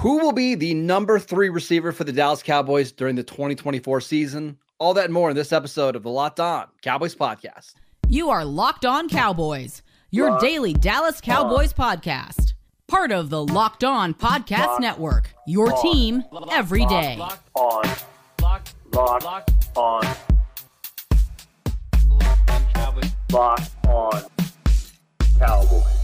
Who will be the number three receiver for the Dallas Cowboys during the 2024 season? All that and more in this episode of the Locked On Cowboys podcast. You are Locked On Cowboys, your Locked daily Dallas Cowboys on. podcast. Part of the Locked On Podcast Locked Network, your on. team every day. Locked on. Locked, Locked on. Locked on Cowboys. Locked on Cowboys.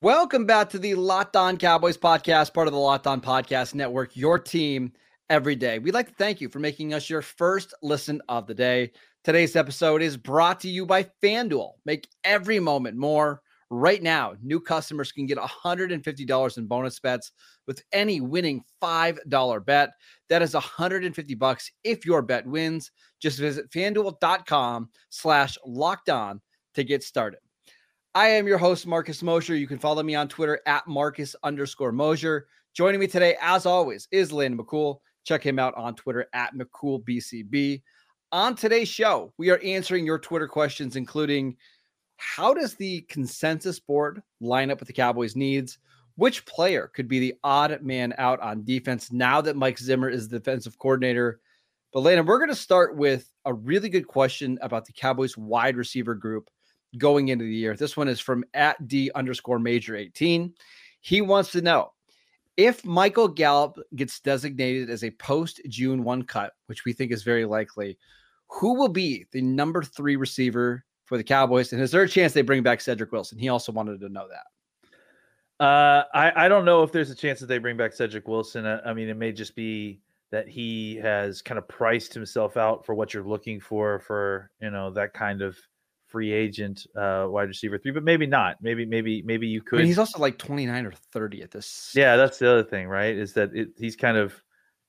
Welcome back to the Locked On Cowboys podcast, part of the Locked On Podcast Network, your team every day. We'd like to thank you for making us your first listen of the day. Today's episode is brought to you by FanDuel. Make every moment more. Right now, new customers can get $150 in bonus bets with any winning $5 bet. That is 150 bucks if your bet wins. Just visit fanduel.com slash locked on to get started. I am your host, Marcus Mosher. You can follow me on Twitter at Marcus underscore Mosher. Joining me today, as always, is Landon McCool. Check him out on Twitter at McCoolBCB. On today's show, we are answering your Twitter questions, including how does the consensus board line up with the Cowboys' needs? Which player could be the odd man out on defense now that Mike Zimmer is the defensive coordinator? But Landon, we're going to start with a really good question about the Cowboys wide receiver group going into the year. This one is from at D underscore major 18. He wants to know if Michael Gallup gets designated as a post June 1 cut, which we think is very likely, who will be the number three receiver for the Cowboys? And is there a chance they bring back Cedric Wilson? He also wanted to know that. Uh, I, I don't know if there's a chance that they bring back Cedric Wilson. I, I mean, it may just be that he has kind of priced himself out for what you're looking for, for, you know, that kind of free agent uh, wide receiver three, but maybe not. Maybe maybe maybe you could. I mean, he's also like 29 or 30 at this. Yeah, that's the other thing, right? Is that it, he's kind of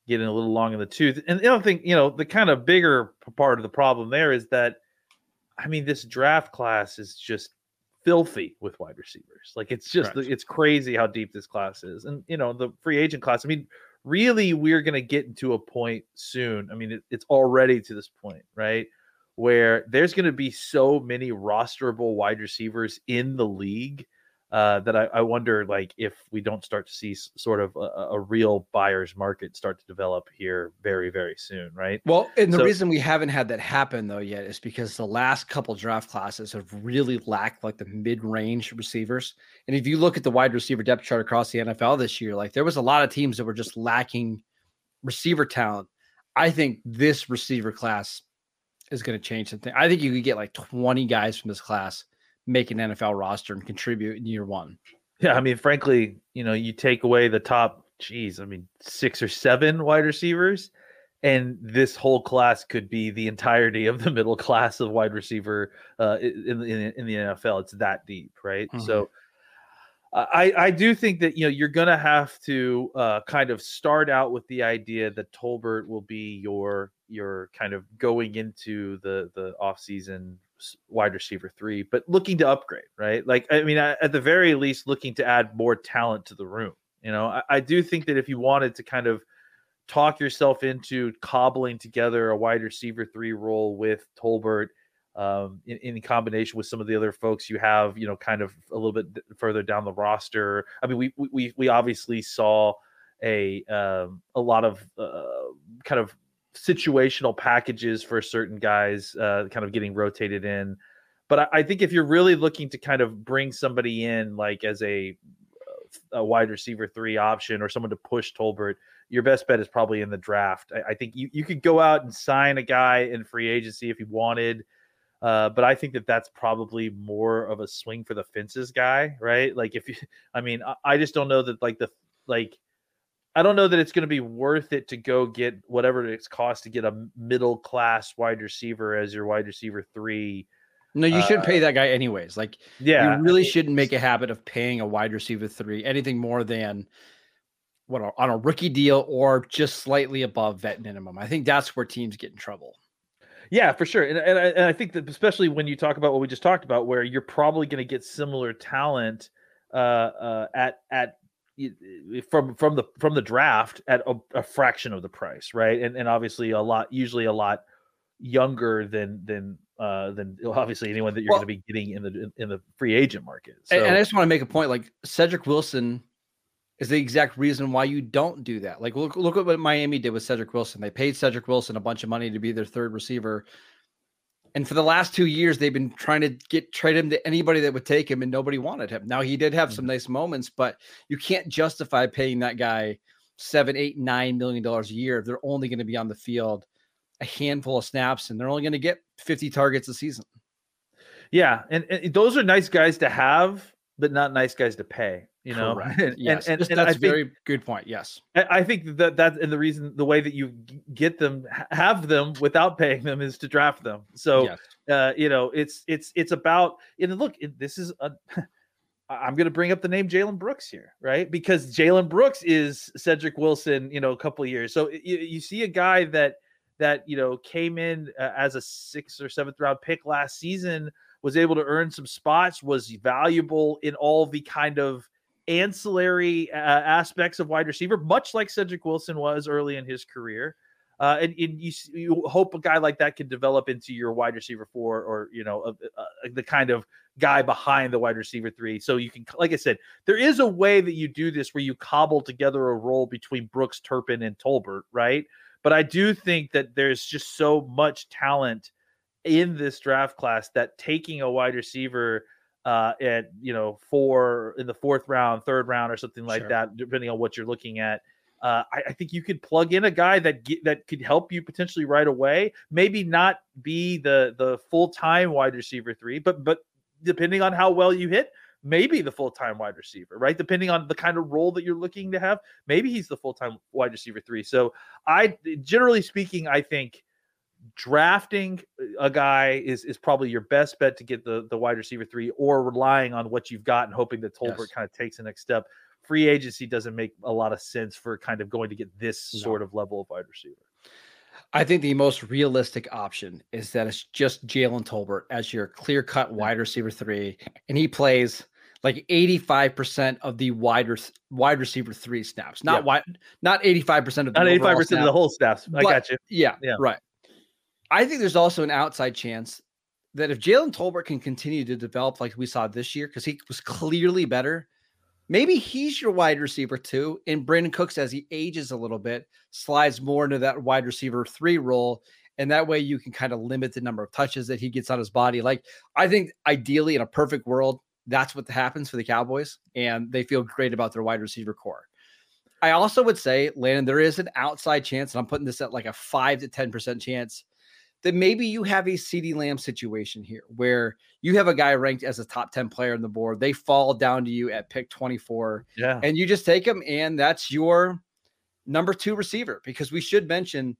getting a little long in the tooth. And the other thing, you know, the kind of bigger part of the problem there is that, I mean, this draft class is just filthy with wide receivers. Like it's just right. it's crazy how deep this class is, and you know the free agent class. I mean, really, we're going to get into a point soon. I mean, it, it's already to this point, right? Where there's going to be so many rosterable wide receivers in the league uh, that I, I, wonder, like, if we don't start to see s- sort of a, a, real buyer's market start to develop here very, very soon, right? Well, and the so, reason we haven't had that happen though yet is because the last couple draft classes have really lacked like the mid-range receivers. And if you look at the wide receiver depth chart across the NFL this year, like there was a lot of teams that were just lacking receiver talent. I think this receiver class is going to change something. I think you could get like 20 guys from this class make an NFL roster and contribute in year one. Yeah, I mean, frankly, you know, you take away the top, geez, I mean, six or seven wide receivers, and this whole class could be the entirety of the middle class of wide receiver uh, in, in, in the NFL. It's that deep, right? Mm-hmm. So. I, I do think that you know you're gonna have to uh, kind of start out with the idea that Tolbert will be your you're kind of going into the the off season wide receiver three, but looking to upgrade, right? Like, I mean, at the very least, looking to add more talent to the room. You know, I, I do think that if you wanted to kind of talk yourself into cobbling together a wide receiver three role with Tolbert um, in, in, combination with some of the other folks you have, you know, kind of a little bit further down the roster. I mean, we we we obviously saw a um, a lot of uh, kind of situational packages for certain guys, uh, kind of getting rotated in. But I, I, think if you're really looking to kind of bring somebody in, like as a, a wide receiver three option or someone to push Tolbert, your best bet is probably in the draft. I, I think you, you could go out and sign a guy in free agency if you wanted. Uh, but I think that that's probably more of a swing for the fences guy, right? Like if you, I mean, I, I just don't know that like the like I don't know that it's going to be worth it to go get whatever it's cost to get a middle class wide receiver as your wide receiver three. No, you uh, shouldn't pay that guy anyways. Like, yeah, you really shouldn't make a habit of paying a wide receiver three anything more than what on a rookie deal or just slightly above vet minimum. I think that's where teams get in trouble. Yeah, for sure, and and I, and I think that especially when you talk about what we just talked about, where you're probably going to get similar talent uh, uh, at at from from the from the draft at a, a, fraction of the price, right? And and obviously a lot, usually a lot younger than than uh, than obviously anyone that you're well, going to be getting in the in the free agent market. So, and, and I just want to make a point. Like Cedric Wilson is the exact reason why you don't do that. Like look look at what Miami did with Cedric Wilson. They paid Cedric Wilson a bunch of money to be their third receiver. And for the last two years, they've been trying to get trade him to anybody that would take him, and nobody wanted him. Now he did have some mm-hmm. nice moments, but you can't justify paying that guy seven, eight, nine million dollars a year if they're only going to be on the field a handful of snaps and they're only going to get 50 targets a season. Yeah, and, and, those are nice guys to have, but not nice guys to pay. You know, and, yes. and, and, that's a very good point. Yes, I think that that and the reason the way that you get them have them without paying them is to draft them. So, yes. uh, you know, it's it's it's about and look, this is a. I'm going to bring up the name Jalen Brooks here, right? Because Jalen Brooks is Cedric Wilson, you know, a couple of years. So you, you see a guy that that you know came in uh, as a sixth or seventh round pick last season was able to earn some spots was valuable in all the kind of ancillary uh, aspects of wide receiver much like cedric wilson was early in his career. Uh, and, and you, you hope a guy like that can develop into your wide receiver four or you know uh, uh, the kind of guy behind the wide receiver three. So you can like i said there is a way that you do this where you cobble together a role between brooks turpin and tolbert right? But I do think that there's just so much talent in this draft class that taking a wide receiver uh, at you know four in the fourth round, third round, or something like sure. that, depending on what you're looking at. Uh, I, I, think you could plug in a guy that get, that could help you potentially right away. Maybe not be the the full time wide receiver three, but but depending on how well you hit, maybe the full time wide receiver, right? Depending on the kind of role that you're looking to have, maybe he's the full time wide receiver three. So, I generally speaking, I think drafting a guy is is probably your best bet to get the the wide receiver three, or relying on what you've got and hoping that Tolbert yes. kind of takes the next step. Free agency doesn't make a lot of sense for kind of going to get this no. sort of level of wide receiver. I think the most realistic option is that it's just Jalen Tolbert as your clear cut wide receiver three, and he plays like 85% of the wide wide receiver three snaps. Not yeah. wide, not 85% of the not 85% of the whole snaps. I got you. Yeah, yeah. Right. I think there's also an outside chance that if Jalen Tolbert can continue to develop like we saw this year, because he was clearly better, maybe he's your wide receiver too. And Brandin Cooks, as he ages a little bit, slides more into that wide receiver three role. And that way you can kind of limit the number of touches that he gets on his body. Like, I think ideally in a perfect world, that's what happens for the Cowboys, and they feel great about their wide receiver core. I also would say, Landon, there is an outside chance, and I'm putting this at like a five to 10% chance that maybe you have a CeeDee Lamb situation here where you have a guy ranked as a top 10 player on the board. They fall down to you at pick 24. Yeah. And you just take him, and that's your number two receiver because we should mention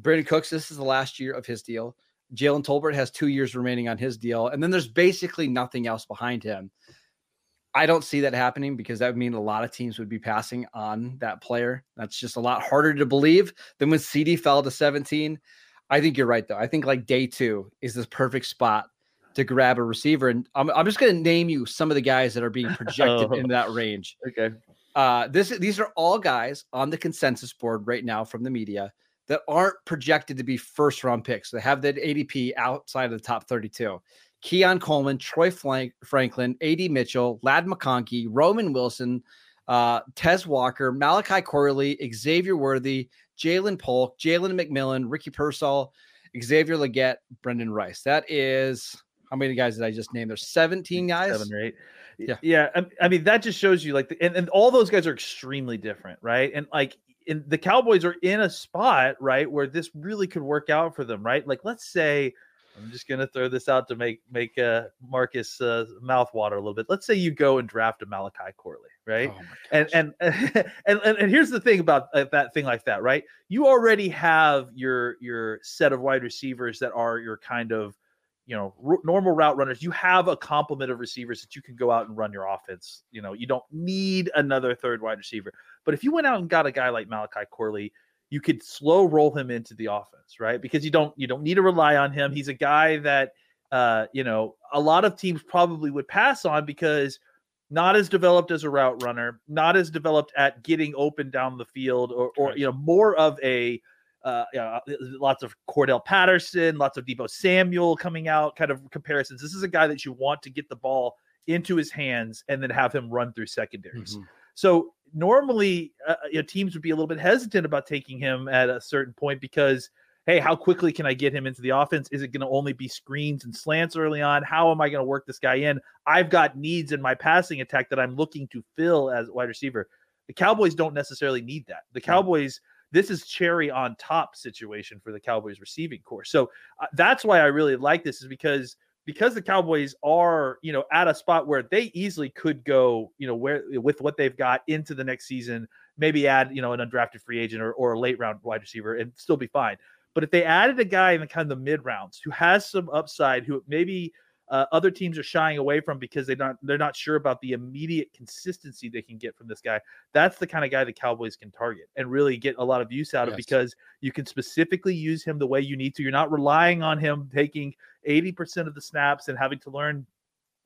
Brandin Cooks. This is the last year of his deal. Jalen Tolbert has two years remaining on his deal, and then there's basically nothing else behind him. I don't see that happening because that would mean a lot of teams would be passing on that player. That's just a lot harder to believe than when CeeDee fell to 17. I think you're right, though. I think like day two is this perfect spot to grab a receiver. And I'm, I'm just going to name you some of the guys that are being projected oh, in that range. Okay. Uh, this these are all guys on the consensus board right now from the media that aren't projected to be first round picks. They have that ADP outside of the top 32. Keon Coleman, Troy Flank, Franklin, AD Mitchell, Ladd McConkey, Roman Wilson, uh, Tez Walker, Malachi Corley, Xavier Worthy, Ja'Lynn Polk, Jalen McMillan, Ricky Pearsall, Xavier Legette, Brenden Rice. That is how many guys did I just name? There's 17 guys. Seven or eight. Yeah. Yeah. I mean, that just shows you like, the, and, and all those guys are extremely different, right? And like, in the Cowboys are in a spot, right, where this really could work out for them, right? Like, let's say I'm just gonna throw this out to make make uh, Marcus uh, mouth water a little bit. Let's say you go and draft a Malachi Corley, right? Oh and, and, and and and here's the thing about uh, that thing like that, right? You already have your your set of wide receivers that are your kind of you know r- normal route runners you have a complement of receivers that you can go out and run your offense you know you don't need another third wide receiver but if you went out and got a guy like malachi corley you could slow roll him into the offense right because you don't you don't need to rely on him he's a guy that uh you know a lot of teams probably would pass on because not as developed as a route runner not as developed at getting open down the field or, or you know more of a uh, you know, lots of Cordarrelle Patterson, lots of Deebo Samuel coming out, kind of comparisons. This is a guy that you want to get the ball into his hands and then have him run through secondaries. Mm-hmm. So normally, uh, you know, teams would be a little bit hesitant about taking him at a certain point because, hey, how quickly can I get him into the offense? Is it going to only be screens and slants early on? How am I going to work this guy in? I've got needs in my passing attack that I'm looking to fill as wide receiver. The Cowboys don't necessarily need that. The Cowboys. This is cherry on top situation for the Cowboys receiving corps. So uh, that's why I really like this is because because the Cowboys are, you know, at a spot where they easily could go, you know, where with what they've got into the next season, maybe add, you know, an undrafted free agent or, or a late round wide receiver and still be fine. But if they added a guy in the kind of the mid rounds who has some upside, who maybe uh, other teams are shying away from because they're not they're not sure about the immediate consistency they can get from this guy. That's the kind of guy the Cowboys can target and really get a lot of use out yes. of because you can specifically use him the way you need to. You're not relying on him taking 80% of the snaps and having to learn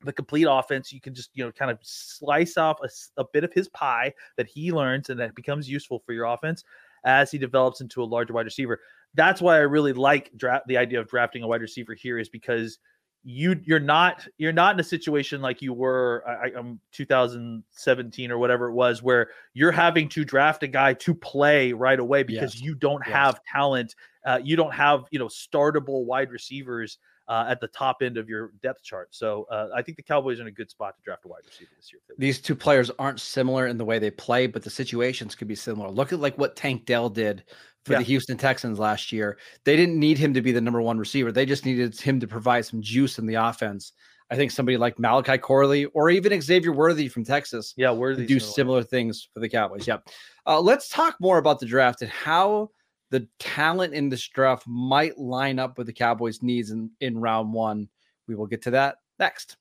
the complete offense. You can just you know kind of slice off a, a bit of his pie that he learns and that becomes useful for your offense as he develops into a larger wide receiver. That's why I really like draft the idea of drafting a wide receiver here is because you you're not you're not in a situation like you were I, am um, 2017 or whatever it was where you're having to draft a guy to play right away because yes. you don't yes. have talent uh, you don't have you know startable wide receivers uh, at the top end of your depth chart. So uh, I think the Cowboys are in a good spot to draft a wide receiver this year. These two players aren't similar in the way they play, but the situations could be similar. Look at like what Tank Dell did for yeah. the Houston Texans last year. They didn't need him to be the number one receiver. They just needed him to provide some juice in the offense. I think somebody like Malachi Corley or even Xavier Worthy from Texas, yeah, Worthy do similar things for the Cowboys. Yep. Uh, let's talk more about the draft and how the talent in this draft might line up with the Cowboys' needs in, in round one. We will get to that next.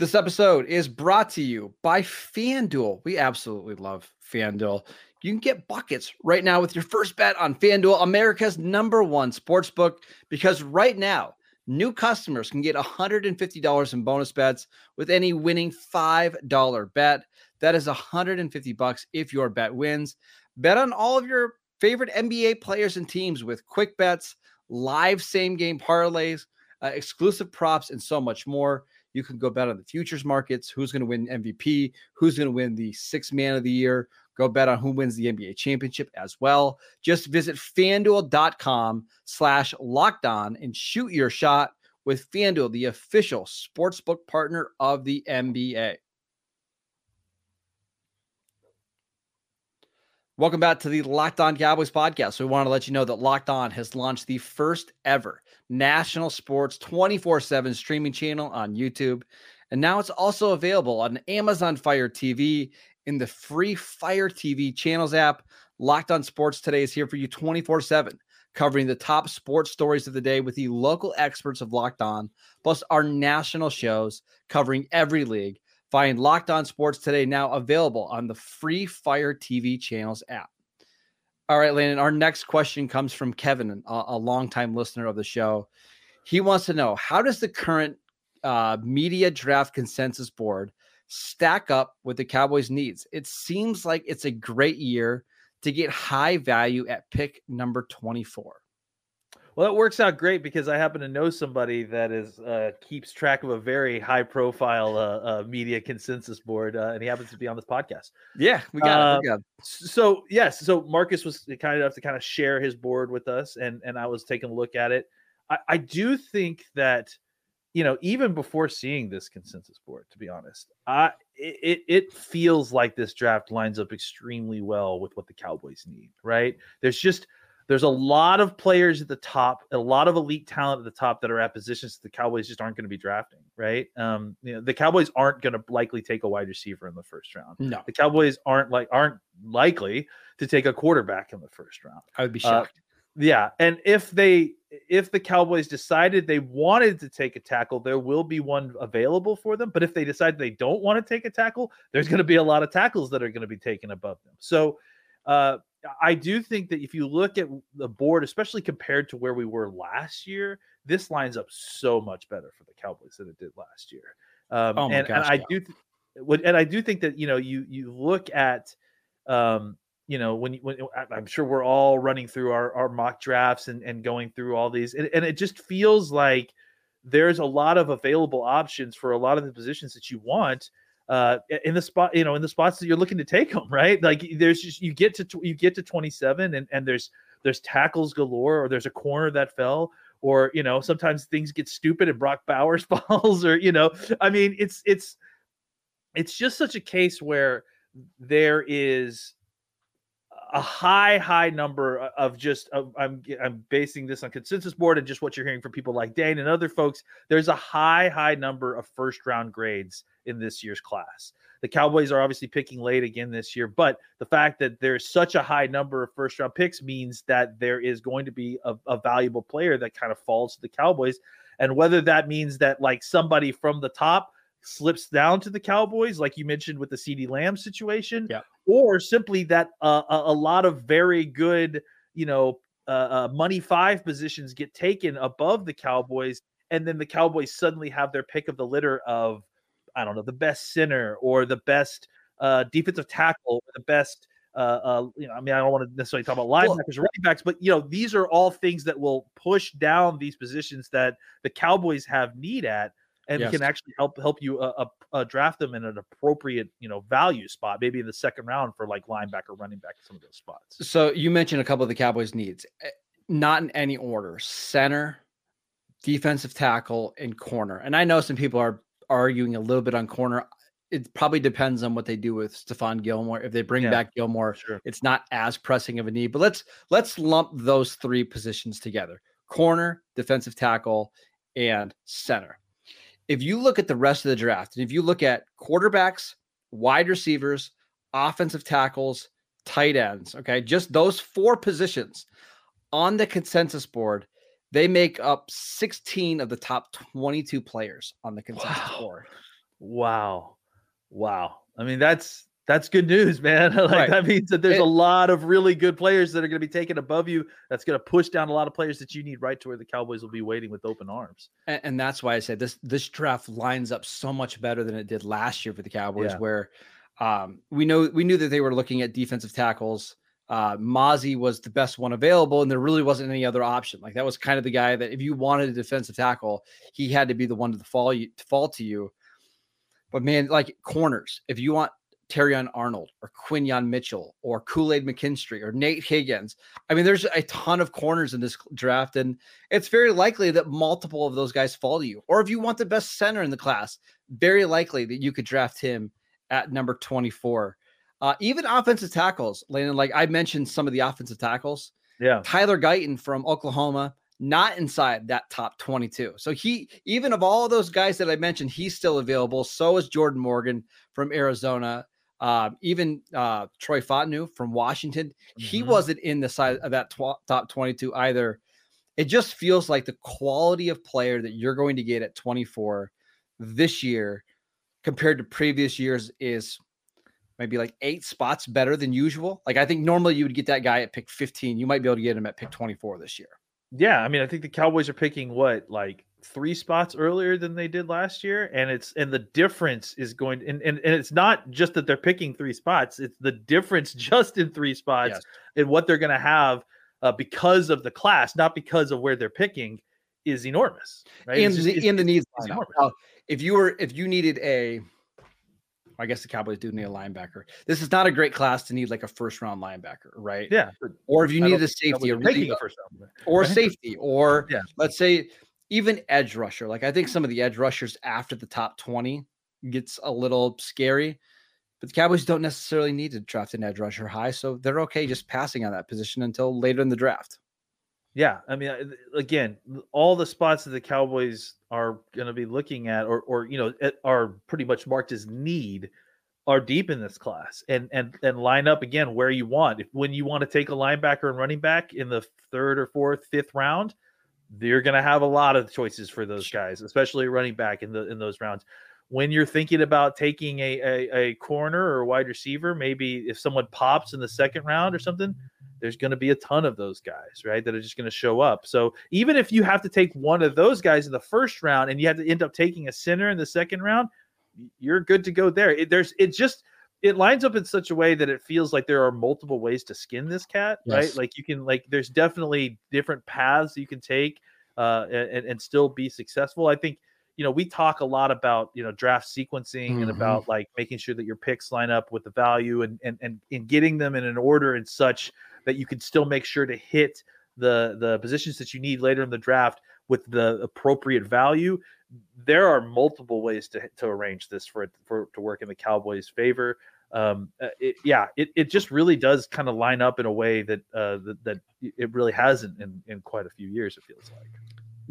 This episode is brought to you by FanDuel. We absolutely love FanDuel. You can get buckets right now with your first bet on FanDuel, America's number one sports book, because right now, new customers can get $150 in bonus bets with any winning $5 bet. That is 150 bucks if your bet wins. Bet on all of your favorite NBA players and teams with quick bets, live same game parlays, uh, exclusive props, and so much more. You can go bet on the futures markets, who's going to win MVP, who's going to win the sixth man of the year. Go bet on who wins the NBA championship as well. Just visit fanduel.com slash locked on and shoot your shot with FanDuel, the official sportsbook partner of the NBA. Welcome back to the Locked On Cowboys podcast. We want to let you know that Locked On has launched the first ever national sports 24 7 streaming channel on YouTube. And now it's also available on Amazon Fire TV in the free Fire TV channels app. Locked On Sports today is here for you 24 7, covering the top sports stories of the day with the local experts of Locked On, plus our national shows covering every league Find Locked On Sports today now available on the free Fire TV channels app. All right, Landon, our next question comes from Kevin, a, a longtime listener of the show. He wants to know how does the current uh, media draft consensus board stack up with the Cowboys' needs? It seems like it's a great year to get high value at pick number 24. Well, it works out great because I happen to know somebody that is uh, keeps track of a very high profile uh, uh, media consensus board, uh, and he happens to be on this podcast. Yeah, we got, it, we got it. So yes, so Marcus was kind enough to kind of share his board with us, and and I was taking a look at it. I, I do think that you know even before seeing this consensus board, to be honest, I it it feels like this draft lines up extremely well with what the Cowboys need. Right? There's just there's a lot of players at the top, a lot of elite talent at the top that are at positions the Cowboys just aren't going to be drafting, right? Um, you know, the Cowboys aren't going to likely take a wide receiver in the first round. No, the Cowboys aren't like aren't likely to take a quarterback in the first round. I would be uh, shocked. Uh, yeah, and if they if the Cowboys decided they wanted to take a tackle, there will be one available for them. But if they decide they don't want to take a tackle, there's going to be a lot of tackles that are going to be taken above them. So uh, I do think that if you look at the board, especially compared to where we were last year, this lines up so much better for the Cowboys than it did last year. Um, oh my and, gosh, and I do, th- and I do think that you know you you look at um, you know, when when I'm sure we're all running through our, our mock drafts and, and going through all these, and, and it just feels like there's a lot of available options for a lot of the positions that you want uh, in the spot, you know, in the spots that you're looking to take them, right? Like there's just you get to you get to 27 and and there's there's tackles galore or there's a corner that fell or you know sometimes things get stupid and Brock Bowers falls or you know I mean it's it's it's just such a case where there is a high high number of just of, I'm I'm basing this on consensus board and just what you're hearing from people like Dane and other folks there's a high high number of first round grades in this year's class. The Cowboys are obviously picking late again this year, but the fact that there's such a high number of first round picks means that there is going to be a, a valuable player that kind of falls to the Cowboys and whether that means that like somebody from the top slips down to the Cowboys, like you mentioned with the CeeDee Lamb situation, yeah. or simply that uh, a, lot of very good, you know, uh, uh, money five positions get taken above the Cowboys, and then the Cowboys suddenly have their pick of the litter of, I don't know, the best center or the best uh, defensive tackle, or the best. Uh, uh, you know, I mean, I don't want to necessarily talk about linebackers well, running backs, but you know, these are all things that will push down these positions that the Cowboys have need at and yes. can actually help help you uh, uh, draft them in an appropriate you know value spot, maybe in the second round for like linebacker, running back, some of those spots. So you mentioned a couple of the Cowboys' needs, eh, not in any order: center, defensive tackle, and corner. And I know some people are arguing a little bit on corner. It probably depends on what they do with Stephon Gilmore. If they bring yeah, back Gilmore, sure. it's not as pressing of a need. But let's let's lump those three positions together: corner, defensive tackle, and center if you look at the rest of the draft, and if you look at quarterbacks, wide receivers, offensive tackles, tight ends, okay, just those four positions on the consensus board, they make up 16 of the top 22 players on the consensus wow. board. Wow. Wow. I mean, that's that's good news, man. like right. that means that there's it, a lot of really good players that are going to be taken above you. That's going to push down a lot of players that you need right to where the Cowboys will be waiting with open arms. And, and that's why I said this this draft lines up so much better than it did last year for the Cowboys, yeah. where um, we know we knew that they were looking at defensive tackles. Uh, Mazi was the best one available, and there really wasn't any other option. Like that was kind of the guy that if you wanted a defensive tackle, he had to be the one to fall you to fall to you. But man, like corners, if you want Terrion Arnold or Quinyon Mitchell or Kool Aid McKinstry or Nate Wiggins. I mean, there's a ton of corners in this draft, and it's very likely that multiple of those guys fall to you. Or if you want the best center in the class, very likely that you could draft him at number 24. Uh, even offensive tackles, Landon, like I mentioned some of the offensive tackles. Yeah. Tyler Guyton from Oklahoma, not inside that top 22. So he, even of all of those guys that I mentioned, he's still available. So is Jordan Morgan from Arizona. Uh, even uh, Troy Fautanu from Washington, mm-hmm. he wasn't in the side of that tw- top 22 either. It just feels like the quality of player that you're going to get at 24 this year compared to previous years is maybe like eight spots better than usual. Like I think normally you would get that guy at pick 15. You might be able to get him at pick 24 this year. Yeah, I mean, I think the Cowboys are picking what like three spots earlier than they did last year and it's and the difference is going and, and, and it's not just that they're picking three spots it's the difference just in three spots yes. in what they're going to have uh, because of the class not because of where they're picking is enormous right in, just, the, in the needs if you were if you needed a I guess the Cowboys do need a linebacker. This is not a great class to need like a first round linebacker, right? Yeah. Or if you need a safety, a really, a first round, or safety, or yeah. let's say even edge rusher. Like I think some of the edge rushers after the top 20 gets a little scary, but the Cowboys don't necessarily need to draft an edge rusher high. So they're okay just passing on that position until later in the draft. Yeah. I mean, again, all the spots that the Cowboys are going to be looking at or, or, you know, are pretty much marked as need are deep in this class and and and line up again where you want. If when you want to take a linebacker and running back in the third or fourth, fifth round, you're going to have a lot of choices for those guys, especially running back in the in those rounds. When you're thinking about taking a, a, a corner or a wide receiver, maybe if someone pops in the second round or something, there's going to be a ton of those guys, right? That are just going to show up. So even if you have to take one of those guys in the first round and you have to end up taking a center in the second round, you're good to go there. It, there's it just it lines up in such a way that it feels like there are multiple ways to skin this cat, yes. right? Like you can like there's definitely different paths you can take uh, and, and still be successful. I think you know we talk a lot about you know draft sequencing mm-hmm. and about like making sure that your picks line up with the value and and and, and getting them in an order and such that you can still make sure to hit the the positions that you need later in the draft with the appropriate value there are multiple ways to, to arrange this for it for to work in the cowboys favor um, uh, it, yeah, it, it just really does kind of line up in a way that uh, that, that it really hasn't in, in quite a few years. It feels like.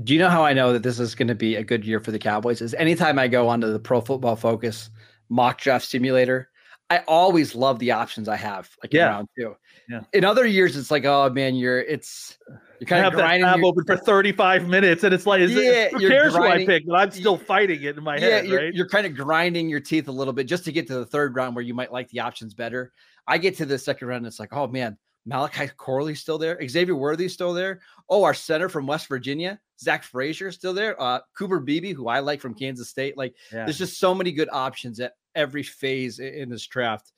Do you know how I know that this is going to be a good year for the Cowboys? Is anytime I go onto the Pro Football Focus mock draft simulator, I always love the options I have like yeah. around two. Yeah. In other years, it's like, oh man, you're it's you're kind of grinding. That tab open for 35 minutes, and it's like, is yeah, it, who cares grinding, who I pick? But I'm still fighting it in my yeah, head. You're, right? you're kind of grinding your teeth a little bit just to get to the third round where you might like the options better. I get to the second round, and it's like, oh man, Malachi Corley still there. Xavier Worthy still there. Oh, our center from West Virginia, Zach Frazier still there. Uh, Cooper Beebe, who I like from Kansas State. Like, yeah. there's just so many good options at every phase in this draft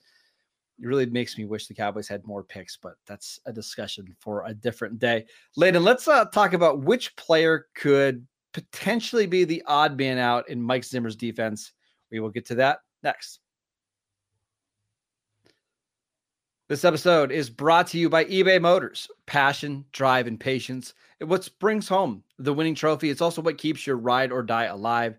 it really makes me wish the Cowboys had more picks, but that's a discussion for a different day. Landon, let's uh, talk about which player could potentially be the odd man out in Mike Zimmer's defense. We will get to that next. This episode is brought to you by eBay Motors. Passion, drive, and patience. It what brings home the winning trophy. It's also what keeps your ride or die alive.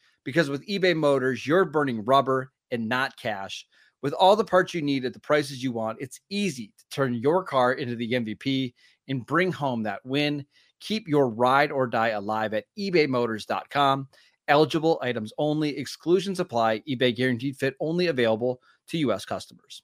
Because with eBay Motors, you're burning rubber and not cash. With all the parts you need at the prices you want, it's easy to turn your car into the MVP and bring home that win. Keep your ride or die alive at ebaymotors.com. Eligible items only, exclusions apply. eBay guaranteed fit only available to U.S. customers.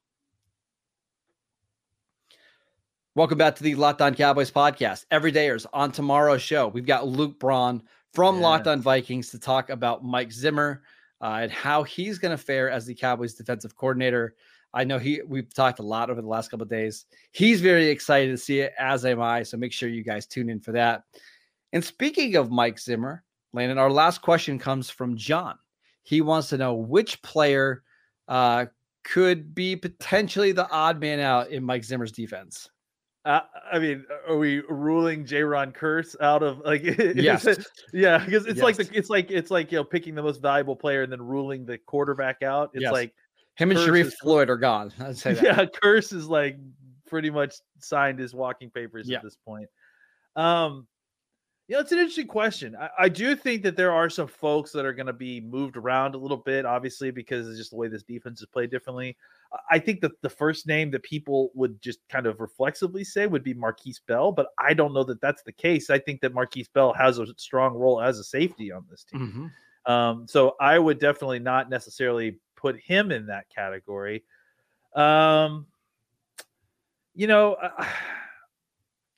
Welcome back to the Locked On Cowboys podcast. Every dayers on tomorrow's show, we've got Luke Braun from yeah. Locked On Vikings to talk about Mike Zimmer uh, and how he's going to fare as the Cowboys defensive coordinator. I know he we've talked a lot over the last couple days. He's very excited to see it, as am I. So make sure you guys tune in for that. And speaking of Mike Zimmer, Landon, our last question comes from John. He wants to know which player uh, could be potentially the odd man out in Mike Zimmer's defense. Uh, I mean, are we ruling Jayron Kearse out of like? Yes. yeah, because it's yes. like the it's like it's like you know picking the most valuable player and then ruling the quarterback out. It's yes. like him and is, Floyd are gone. I'd say that. Yeah, Kearse is like pretty much signed his walking papers yeah. at this point. Um, you know, it's an interesting question. I, I, do think that there are some folks that are going to be moved around a little bit, obviously, because it's just the way this defense is played differently. I think that the first name that people would just kind of reflexively say would be Markquese Bell, but I don't know that that's the case. I think that Markquese Bell has a strong role as a safety on this team. Mm-hmm. Um, so I would definitely not necessarily put him in that category. Um, you know, uh,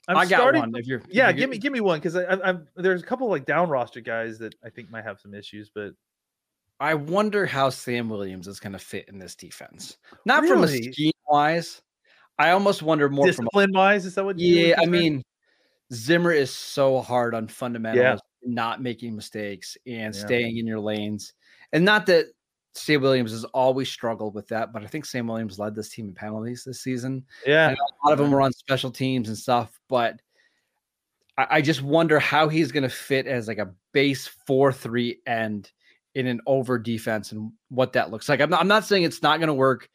I'm i got starting, one. If you're, yeah, give me give me one because I'm there's a couple like down roster guys that I think might have some issues, but I wonder how Sam Williams is going to fit in this defense. Not really? from a scheme wise. I almost wonder more discipline from wise. Is that what? You mean? Yeah, I mean, Zimmer is so hard on fundamentals, yeah. not making mistakes and yeah. staying in your lanes, and not that Sam Williams has always struggled with that, but I think Sam Williams led this team in penalties this season. Yeah. And a lot of them were on special teams and stuff, but I, I just wonder how he's going to fit as like a base 4 3 end in an over defense and what that looks like. I'm not, I'm not saying it's not going to work,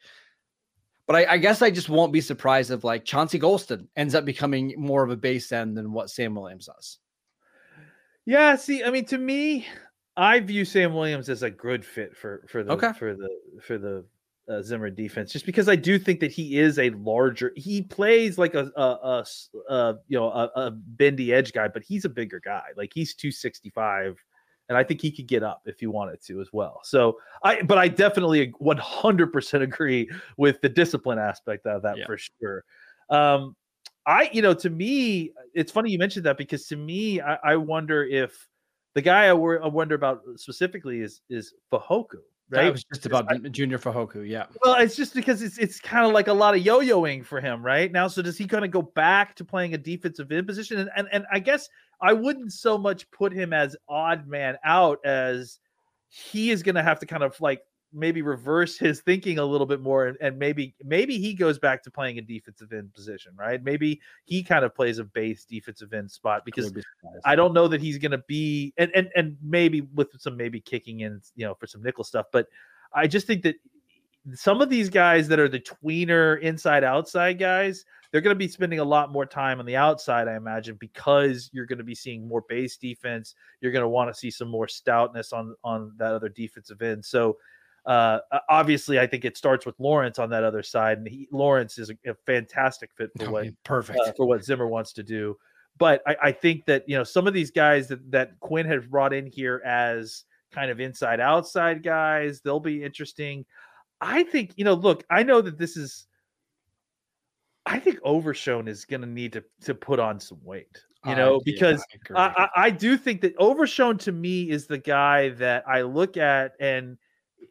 but I, I, guess I just won't be surprised if like Chauncey Golston ends up becoming more of a base end than what Sam Williams does. Yeah. See, I mean, to me, I view Sam Williams as a good fit for for the okay. for the for the uh, Zimmer defense, just because I do think that he is a larger. He plays like a a, a, a you know a, a, bendy edge guy, but he's a bigger guy. Like he's two sixty five, and I think he could get up if he wanted to as well. So I, but I definitely 100% agree with the discipline aspect of that yeah. for sure. Um, I, you know, to me, it's funny you mentioned that because to me, I, I wonder if the guy I, wor- I, wonder about specifically is is Fehoko, right? It was just about I, Junior Fehoko, yeah. Well, it's just because it's it's kind of like a lot of yo-yoing for him right now. So does he kind of go back to playing a defensive end position? And, and and I guess I wouldn't so much put him as odd man out as he is going to have to kind of like maybe reverse his thinking a little bit more and, and, maybe maybe he goes back to playing a defensive end position right? Maybe he kind of plays a base defensive end spot because i don't know that he's going to be and, and and maybe with some maybe kicking in you know for some nickel stuff but i just think that some of these guys that are the tweener inside outside guys they're going to be spending a lot more time on the outside i imagine because you're going to be seeing more base defense you're going to want to see some more stoutness on on that other defensive end so uh, obviously, I think it starts with Lawrence on that other side, and he, Lawrence is a, a fantastic fit for what perfect uh, for what Zimmer wants to do. But I, I, think that you know some of these guys that that Quinn has brought in here as kind of inside outside guys, they'll be interesting. I think you know. Look, I know that this is. I think Overshown is going to need to to put on some weight you know, uh, because yeah, I, I, I, do think that Overshown to me is the guy that I look at and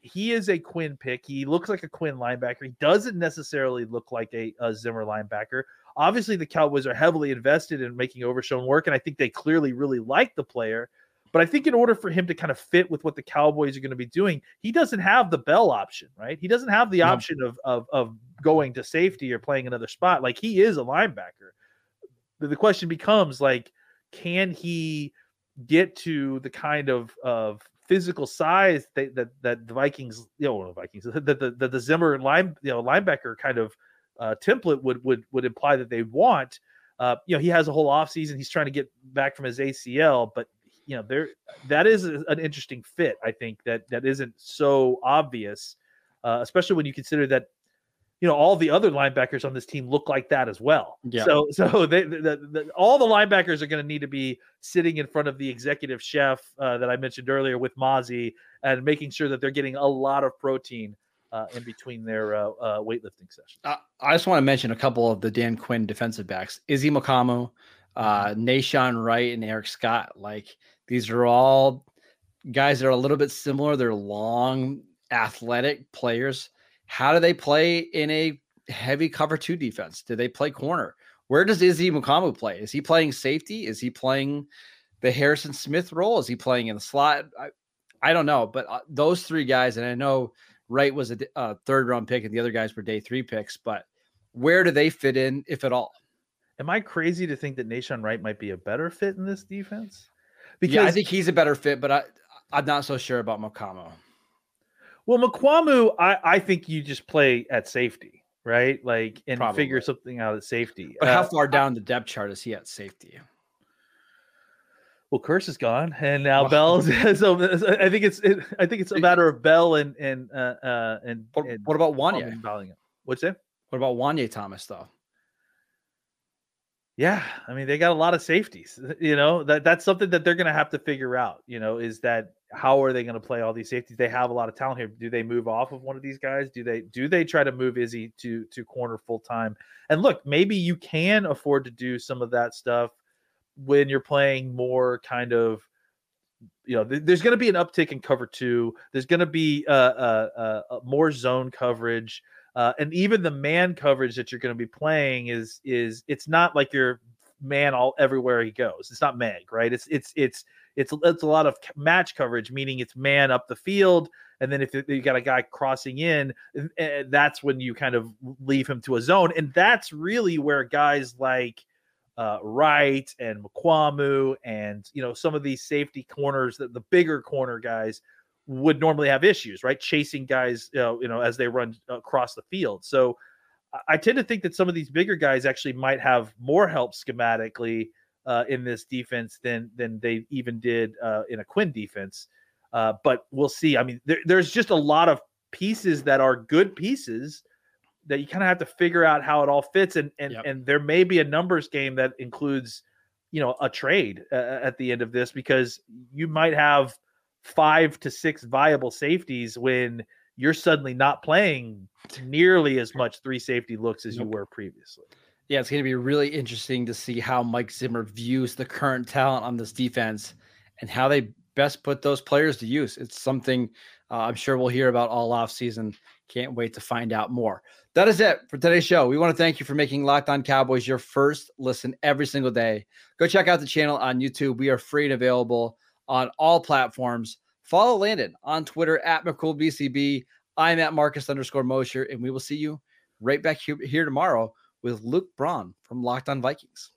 he is a Quinn pick. He looks like a Quinn linebacker. He doesn't necessarily look like a, a Zimmer linebacker. Obviously, the Cowboys are heavily invested in making Overshown work, and I think they clearly really like the player. But I think in order for him to kind of fit with what the Cowboys are going to be doing, he doesn't have the Bell option, right? He doesn't have the no. option of, of of going to safety or playing another spot. Like he is a linebacker. The, question becomes like, can he get to the kind of of physical size that that, that the Vikings, you know, the Vikings, that the, the, the Zimmer line, you know, linebacker kind of uh, template would would would imply that they want. Uh, you know, he has a whole offseason. He's trying to get back from his ACL, but you know, there that is an interesting fit. I think that that isn't so obvious, uh, especially when you consider that you know all the other linebackers on this team look like that as well. Yeah. So so they, the, the, all the linebackers are going to need to be sitting in front of the executive chef uh, that I mentioned earlier with Mazi and making sure that they're getting a lot of protein uh, in between their uh, uh weightlifting sessions. I just want to mention a couple of the Dan Quinn defensive backs: Izzy Mukuamu, uh, mm-hmm. Wright, and Eric Scott. Like these are all guys that are a little bit similar. They're long, athletic players how do they play in a heavy cover two defense? Do they play corner? Where does Izzy Mukuamu play? Is he playing safety? Is he playing the Harrison Smith role? Is he playing in the slot? I, I don't know, but uh, those three guys, and I know Wright was a, a third round pick, and the other guys were day three picks, but where do they fit in, if at all? Am I crazy to think that Nahshon Wright might be a better fit in this defense? Because yeah, I think he's a better fit, but I, I'm not so sure about Mukuamu. Well, Mukuamu, I, I think you just play at safety, right? Like and Probably. figure something out at safety. But uh, how far down the depth chart is he at safety? Well, Kearse is gone, and now wow. Bell's. so I think it's it, I think it's a matter of Bell and and uh, uh and, what, and what about Juanyeh? What's that? What about Juanyeh Thomas though? Yeah, I mean they got a lot of safeties. You know that that's something that they're going to have to figure out. You know, is that how are they going to play all these safeties? They have a lot of talent here. Do they move off of one of these guys? Do they do they try to move Izzy to to corner full time? And look, maybe you can afford to do some of that stuff when you're playing more kind of you know, there's going to be an uptick in cover two. There's going to be uh, uh, uh, uh, more zone coverage. Uh, and even the man coverage that you're going to be playing is is it's not like you're man all everywhere he goes. It's not Meg, right? It's it's it's it's it's a lot of match coverage, meaning it's man up the field, and then if you got a guy crossing in, uh, that's when you kind of leave him to a zone, and that's really where guys like uh, Wright and Mukuamu and you know some of these safety corners, that the bigger corner guys would normally have issues, right? Chasing guys, you know, you know, as they run across the field. So I tend to think that some of these bigger guys actually might have more help schematically uh, in this defense than than they even did uh, in a Quinn defense. Uh, but we'll see. I mean, there, there's just a lot of pieces that are good pieces that you kind of have to figure out how it all fits, and and yep. and there may be a numbers game that includes, you know, a trade uh, at the end of this because you might have – five to six viable safeties when you're suddenly not playing nearly as much three safety looks as you were previously. Yeah, it's going to be really interesting to see how Mike Zimmer views the current talent on this defense and how they best put those players to use. It's something uh, I'm sure we'll hear about all off season. Can't wait to find out more. That is it for today's show. We want to thank you for making Locked On Cowboys your first listen every single day. Go check out the channel on YouTube. We are free and available on all platforms. Follow Landon on Twitter at McCoolBCB. I'm at Marcus underscore Mosher, and we will see you right back here, here tomorrow with Luke Braun from Locked On Vikings.